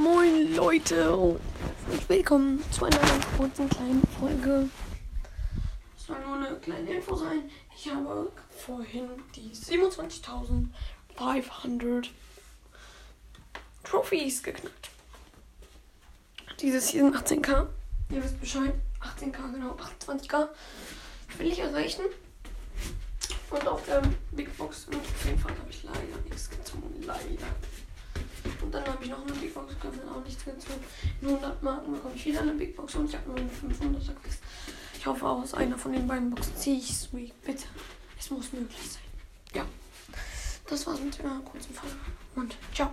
Moin Leute und willkommen zu einer kurzen kleinen Folge. Es soll nur eine kleine Info sein. Ich habe vorhin die 27.500 Trophies geknackt. Diese Season 18k. Ihr wisst Bescheid. 18k, genau. 28k will ich erreichen. Und auf der Big Box im Trophäenfall habe ich leider nichts gezogen. Leider. Und dann habe ich noch eine Big Box geöffnet, auch nichts gezogen. In 100 Marken bekomme ich wieder eine Big Box und ich habe nur eine 500er Quest. Ich hoffe, aus einer von den beiden Boxen ziehe ich Sweet. Bitte. Es muss möglich sein. Ja. Das war's mit der kurzen Folge. Und ciao.